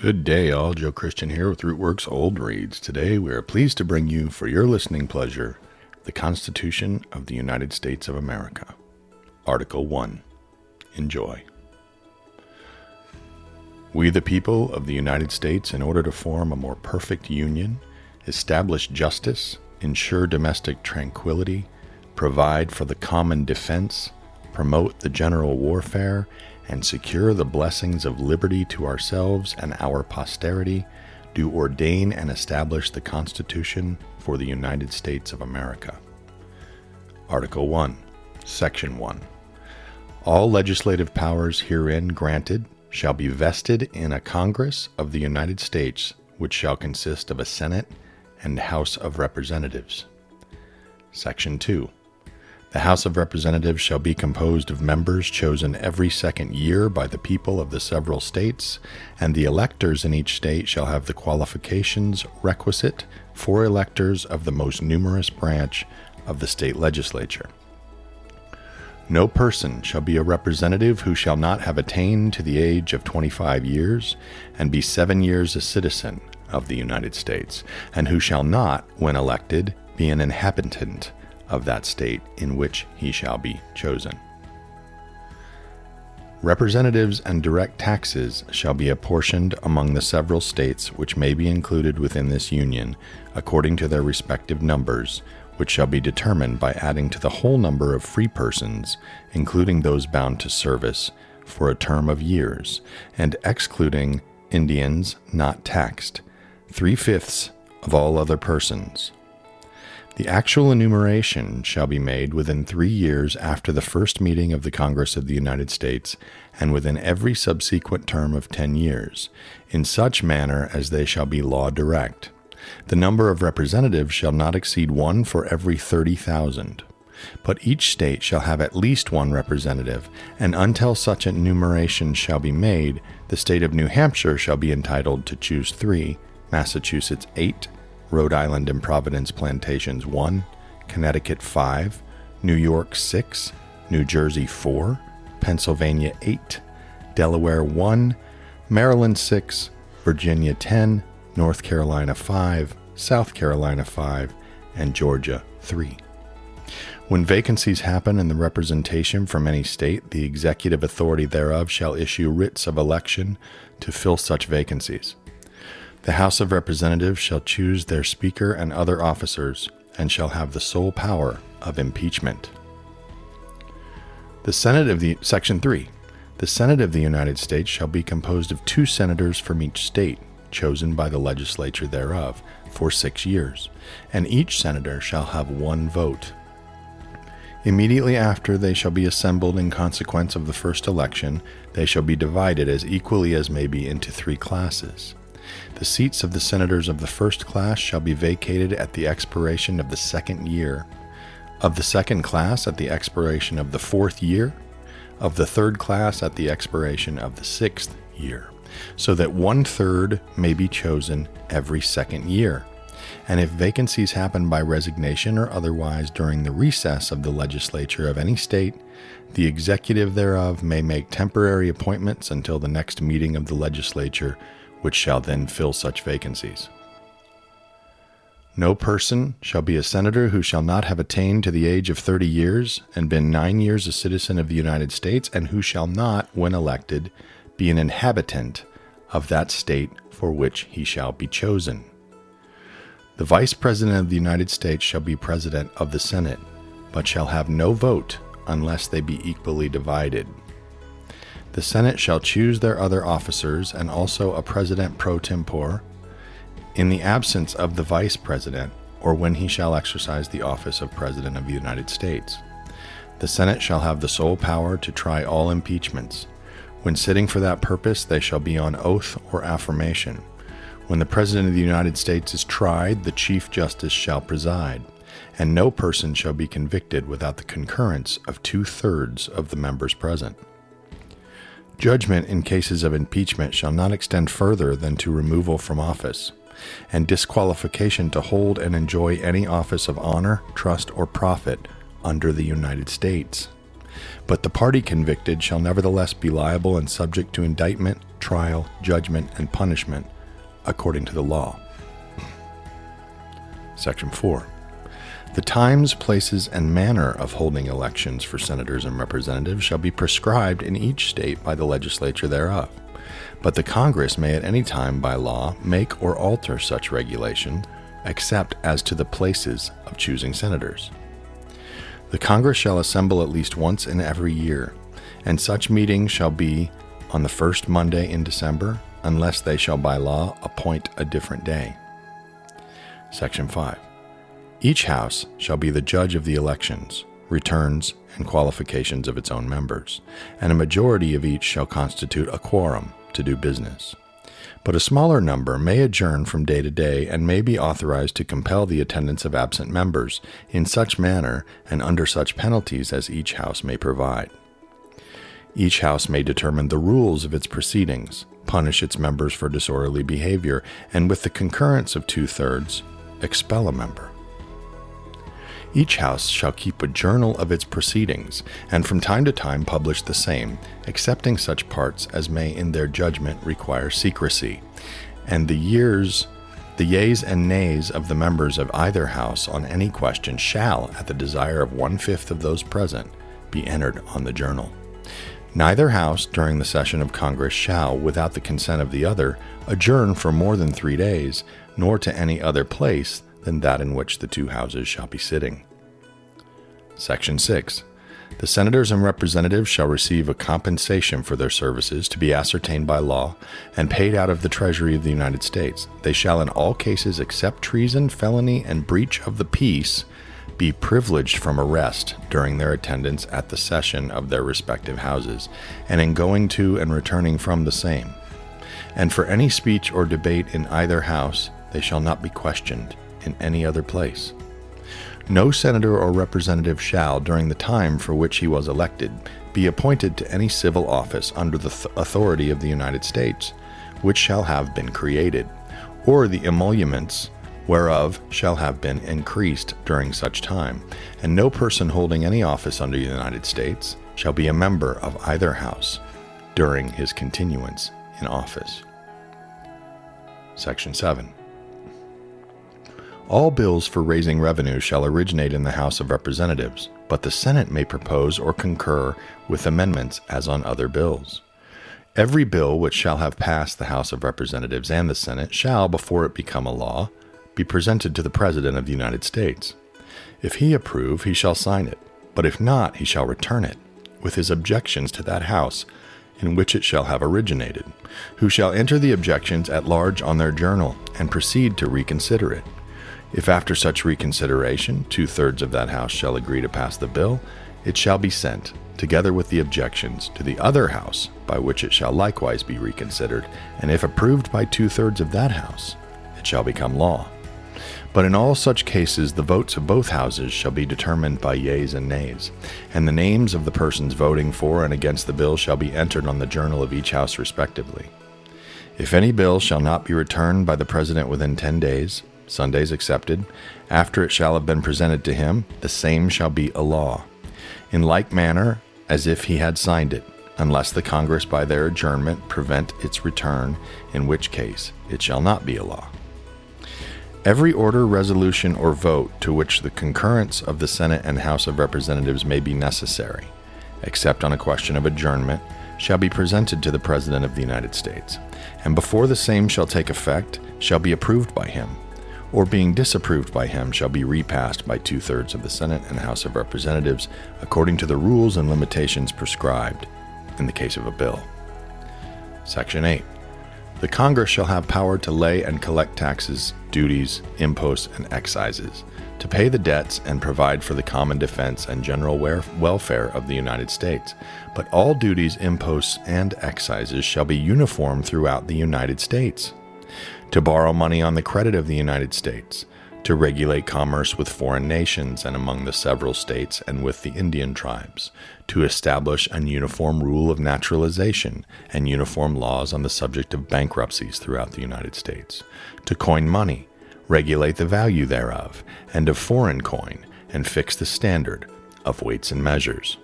Good day, all. Joe Christian here with Rootworks Old Reads. Today, we are pleased to bring you, for your listening pleasure, the Constitution of the United States of America. Article 1. Enjoy. We, the people of the United States, in order to form a more perfect union, establish justice, ensure domestic tranquility, provide for the common defense, promote the general warfare, and secure the blessings of liberty to ourselves and our posterity, do ordain and establish the Constitution for the United States of America. Article 1, Section 1. All legislative powers herein granted shall be vested in a Congress of the United States, which shall consist of a Senate and House of Representatives. Section 2. The House of Representatives shall be composed of members chosen every second year by the people of the several states, and the electors in each state shall have the qualifications requisite for electors of the most numerous branch of the state legislature. No person shall be a representative who shall not have attained to the age of 25 years and be seven years a citizen of the United States, and who shall not, when elected, be an inhabitant of that state in which he shall be chosen. Representatives and direct taxes shall be apportioned among the several states which may be included within this Union, according to their respective numbers, which shall be determined by adding to the whole number of free persons, including those bound to service, for a term of years, and excluding Indians not taxed, three fifths of all other persons, the actual enumeration shall be made within three years after the first meeting of the Congress of the United States, and within every subsequent term of ten years, in such manner as they shall be law direct. The number of representatives shall not exceed one for every thirty thousand. But each state shall have at least one representative, and until such enumeration shall be made, the state of New Hampshire shall be entitled to choose three, Massachusetts eight, Rhode Island and Providence plantations 1, Connecticut 5, New York 6, New Jersey 4, Pennsylvania 8, Delaware 1, Maryland 6, Virginia 10, North Carolina 5, South Carolina 5, and Georgia 3. When vacancies happen in the representation from any state, the executive authority thereof shall issue writs of election to fill such vacancies. The House of Representatives shall choose their Speaker and other officers, and shall have the sole power of impeachment. The Senate of the Section 3. The Senate of the United States shall be composed of two senators from each state, chosen by the legislature thereof, for six years, and each senator shall have one vote. Immediately after they shall be assembled in consequence of the first election, they shall be divided as equally as may be into three classes. The seats of the senators of the first class shall be vacated at the expiration of the second year, of the second class at the expiration of the fourth year, of the third class at the expiration of the sixth year, so that one third may be chosen every second year. And if vacancies happen by resignation or otherwise during the recess of the legislature of any state, the executive thereof may make temporary appointments until the next meeting of the legislature which shall then fill such vacancies. No person shall be a senator who shall not have attained to the age of thirty years and been nine years a citizen of the United States, and who shall not, when elected, be an inhabitant of that state for which he shall be chosen. The Vice President of the United States shall be President of the Senate, but shall have no vote unless they be equally divided. The Senate shall choose their other officers and also a president pro tempore in the absence of the vice president or when he shall exercise the office of President of the United States. The Senate shall have the sole power to try all impeachments. When sitting for that purpose, they shall be on oath or affirmation. When the President of the United States is tried, the Chief Justice shall preside, and no person shall be convicted without the concurrence of two thirds of the members present. Judgment in cases of impeachment shall not extend further than to removal from office, and disqualification to hold and enjoy any office of honor, trust, or profit under the United States. But the party convicted shall nevertheless be liable and subject to indictment trial, judgment, and punishment according to the law. Section 4. The times, places, and manner of holding elections for senators and representatives shall be prescribed in each state by the legislature thereof. But the Congress may at any time by law make or alter such regulation, except as to the places of choosing senators. The Congress shall assemble at least once in every year, and such meeting shall be on the first Monday in December, unless they shall by law appoint a different day. Section 5. Each house shall be the judge of the elections, returns, and qualifications of its own members, and a majority of each shall constitute a quorum to do business. But a smaller number may adjourn from day to day and may be authorized to compel the attendance of absent members in such manner and under such penalties as each house may provide. Each house may determine the rules of its proceedings, punish its members for disorderly behavior, and with the concurrence of two thirds, expel a member. Each house shall keep a journal of its proceedings, and from time to time publish the same, excepting such parts as may in their judgment require secrecy. And the years, the yeas and nays of the members of either house on any question shall, at the desire of one fifth of those present, be entered on the journal. Neither house during the session of Congress shall, without the consent of the other, adjourn for more than three days, nor to any other place than that in which the two houses shall be sitting. Section 6. The senators and representatives shall receive a compensation for their services to be ascertained by law and paid out of the Treasury of the United States. They shall, in all cases except treason, felony, and breach of the peace, be privileged from arrest during their attendance at the session of their respective houses, and in going to and returning from the same. And for any speech or debate in either house, they shall not be questioned in any other place. No senator or representative shall, during the time for which he was elected, be appointed to any civil office under the th- authority of the United States, which shall have been created, or the emoluments whereof shall have been increased during such time, and no person holding any office under the United States shall be a member of either house during his continuance in office. Section 7. All bills for raising revenue shall originate in the House of Representatives, but the Senate may propose or concur with amendments as on other bills. Every bill which shall have passed the House of Representatives and the Senate shall, before it become a law, be presented to the President of the United States. If he approve, he shall sign it, but if not, he shall return it, with his objections to that House in which it shall have originated, who shall enter the objections at large on their journal, and proceed to reconsider it. If after such reconsideration two thirds of that House shall agree to pass the bill, it shall be sent, together with the objections, to the other House, by which it shall likewise be reconsidered, and if approved by two thirds of that House, it shall become law. But in all such cases, the votes of both houses shall be determined by yeas and nays, and the names of the persons voting for and against the bill shall be entered on the journal of each house respectively. If any bill shall not be returned by the President within ten days, Sundays accepted, after it shall have been presented to him, the same shall be a law, in like manner as if he had signed it, unless the Congress by their adjournment prevent its return, in which case it shall not be a law. Every order, resolution, or vote to which the concurrence of the Senate and House of Representatives may be necessary, except on a question of adjournment, shall be presented to the President of the United States, and before the same shall take effect, shall be approved by him or being disapproved by him shall be repassed by two thirds of the Senate and House of Representatives according to the rules and limitations prescribed in the case of a bill. Section 8. The Congress shall have power to lay and collect taxes, duties, imposts, and excises, to pay the debts and provide for the common defense and general welfare of the United States. But all duties, imposts, and excises shall be uniform throughout the United States to borrow money on the credit of the United States, to regulate commerce with foreign nations and among the several states and with the Indian tribes, to establish an uniform rule of naturalization and uniform laws on the subject of bankruptcies throughout the United States, to coin money, regulate the value thereof, and of foreign coin, and fix the standard of weights and measures.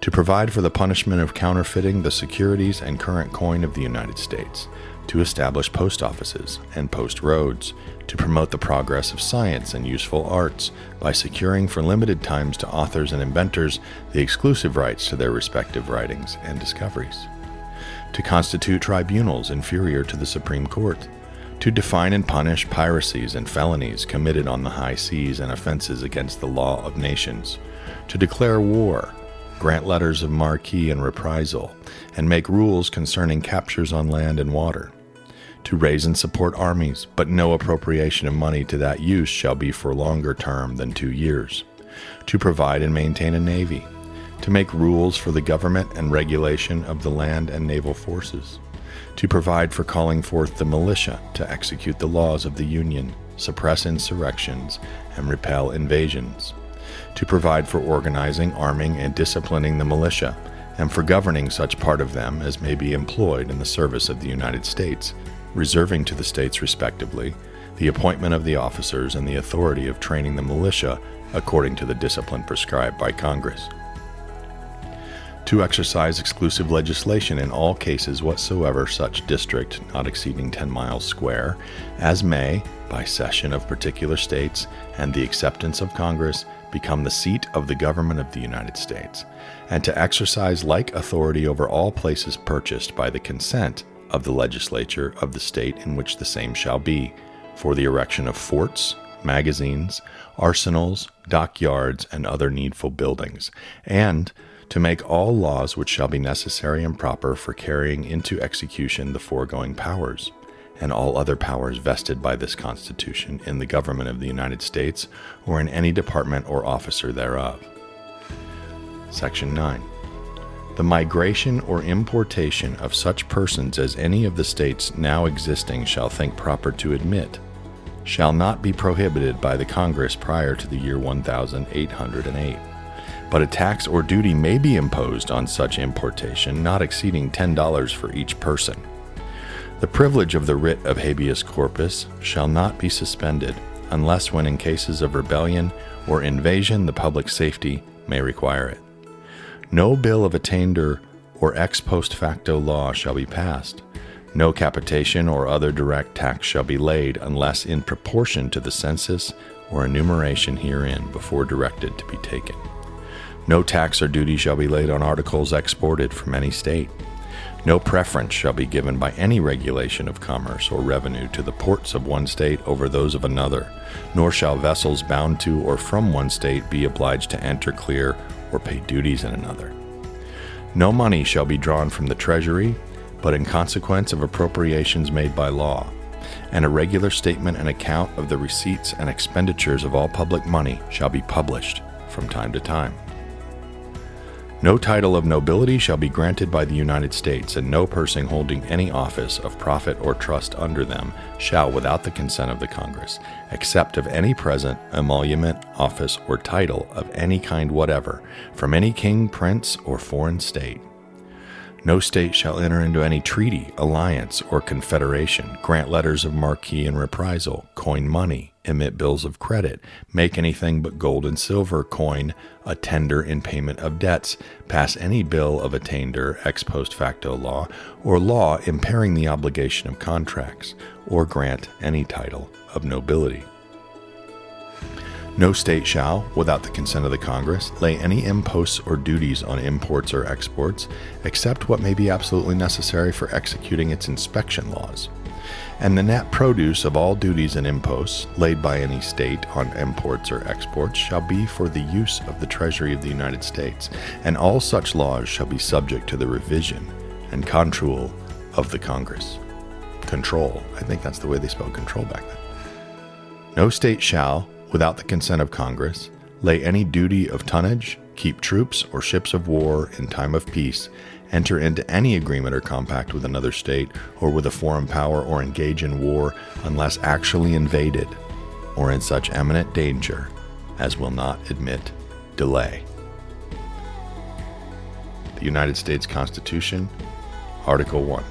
to provide for the punishment of counterfeiting the securities and current coin of the United States, to establish post offices and post roads, to promote the progress of science and useful arts by securing for limited times to authors and inventors the exclusive rights to their respective writings and discoveries, to constitute tribunals inferior to the Supreme Court, to define and punish piracies and felonies committed on the high seas and offenses against the law of nations, to declare war, grant letters of marque and reprisal, and make rules concerning captures on land and water to raise and support armies, but no appropriation of money to that use shall be for longer term than two years, to provide and maintain a navy, to make rules for the government and regulation of the land and naval forces, to provide for calling forth the militia to execute the laws of the Union, suppress insurrections, and repel invasions, to provide for organizing, arming, and disciplining the militia, and for governing such part of them as may be employed in the service of the United States reserving to the states respectively the appointment of the officers and the authority of training the militia according to the discipline prescribed by Congress. To exercise exclusive legislation in all cases whatsoever such district not exceeding 10 miles square, as may, by cession of particular states and the acceptance of Congress, become the seat of the government of the United States, and to exercise like authority over all places purchased by the consent of the legislature of the state in which the same shall be, for the erection of forts, magazines, arsenals, dockyards, and other needful buildings, and to make all laws which shall be necessary and proper for carrying into execution the foregoing powers, and all other powers vested by this Constitution in the government of the United States or in any department or officer thereof. Section 9 the migration or importation of such persons as any of the states now existing shall think proper to admit shall not be prohibited by the Congress prior to the year 1808. But a tax or duty may be imposed on such importation not exceeding $10 for each person. The privilege of the writ of habeas corpus shall not be suspended unless when in cases of rebellion or invasion the public safety may require it. No bill of attainder or ex post facto law shall be passed. No capitation or other direct tax shall be laid unless in proportion to the census or enumeration herein before directed to be taken. No tax or duty shall be laid on articles exported from any state. No preference shall be given by any regulation of commerce or revenue to the ports of one state over those of another, nor shall vessels bound to or from one state be obliged to enter, clear, or pay duties in another. No money shall be drawn from the treasury, but in consequence of appropriations made by law, and a regular statement and account of the receipts and expenditures of all public money shall be published from time to time. No title of nobility shall be granted by the United States, and no person holding any office of profit or trust under them shall, without the consent of the Congress, accept of any present, emolument, office, or title of any kind whatever from any king, prince, or foreign state. No state shall enter into any treaty, alliance, or confederation, grant letters of marque and reprisal, coin money, emit bills of credit, make anything but gold and silver coin a tender in payment of debts, pass any bill of attainder ex post facto law, or law impairing the obligation of contracts, or grant any title of nobility. No state shall, without the consent of the Congress, lay any imposts or duties on imports or exports, except what may be absolutely necessary for executing its inspection laws. And the net produce of all duties and imposts laid by any state on imports or exports shall be for the use of the Treasury of the United States, and all such laws shall be subject to the revision and control of the Congress. Control. I think that's the way they spelled control back then. No state shall, without the consent of Congress, lay any duty of tonnage, keep troops or ships of war in time of peace, enter into any agreement or compact with another state or with a foreign power, or engage in war unless actually invaded or in such imminent danger as will not admit delay. The United States Constitution, Article 1.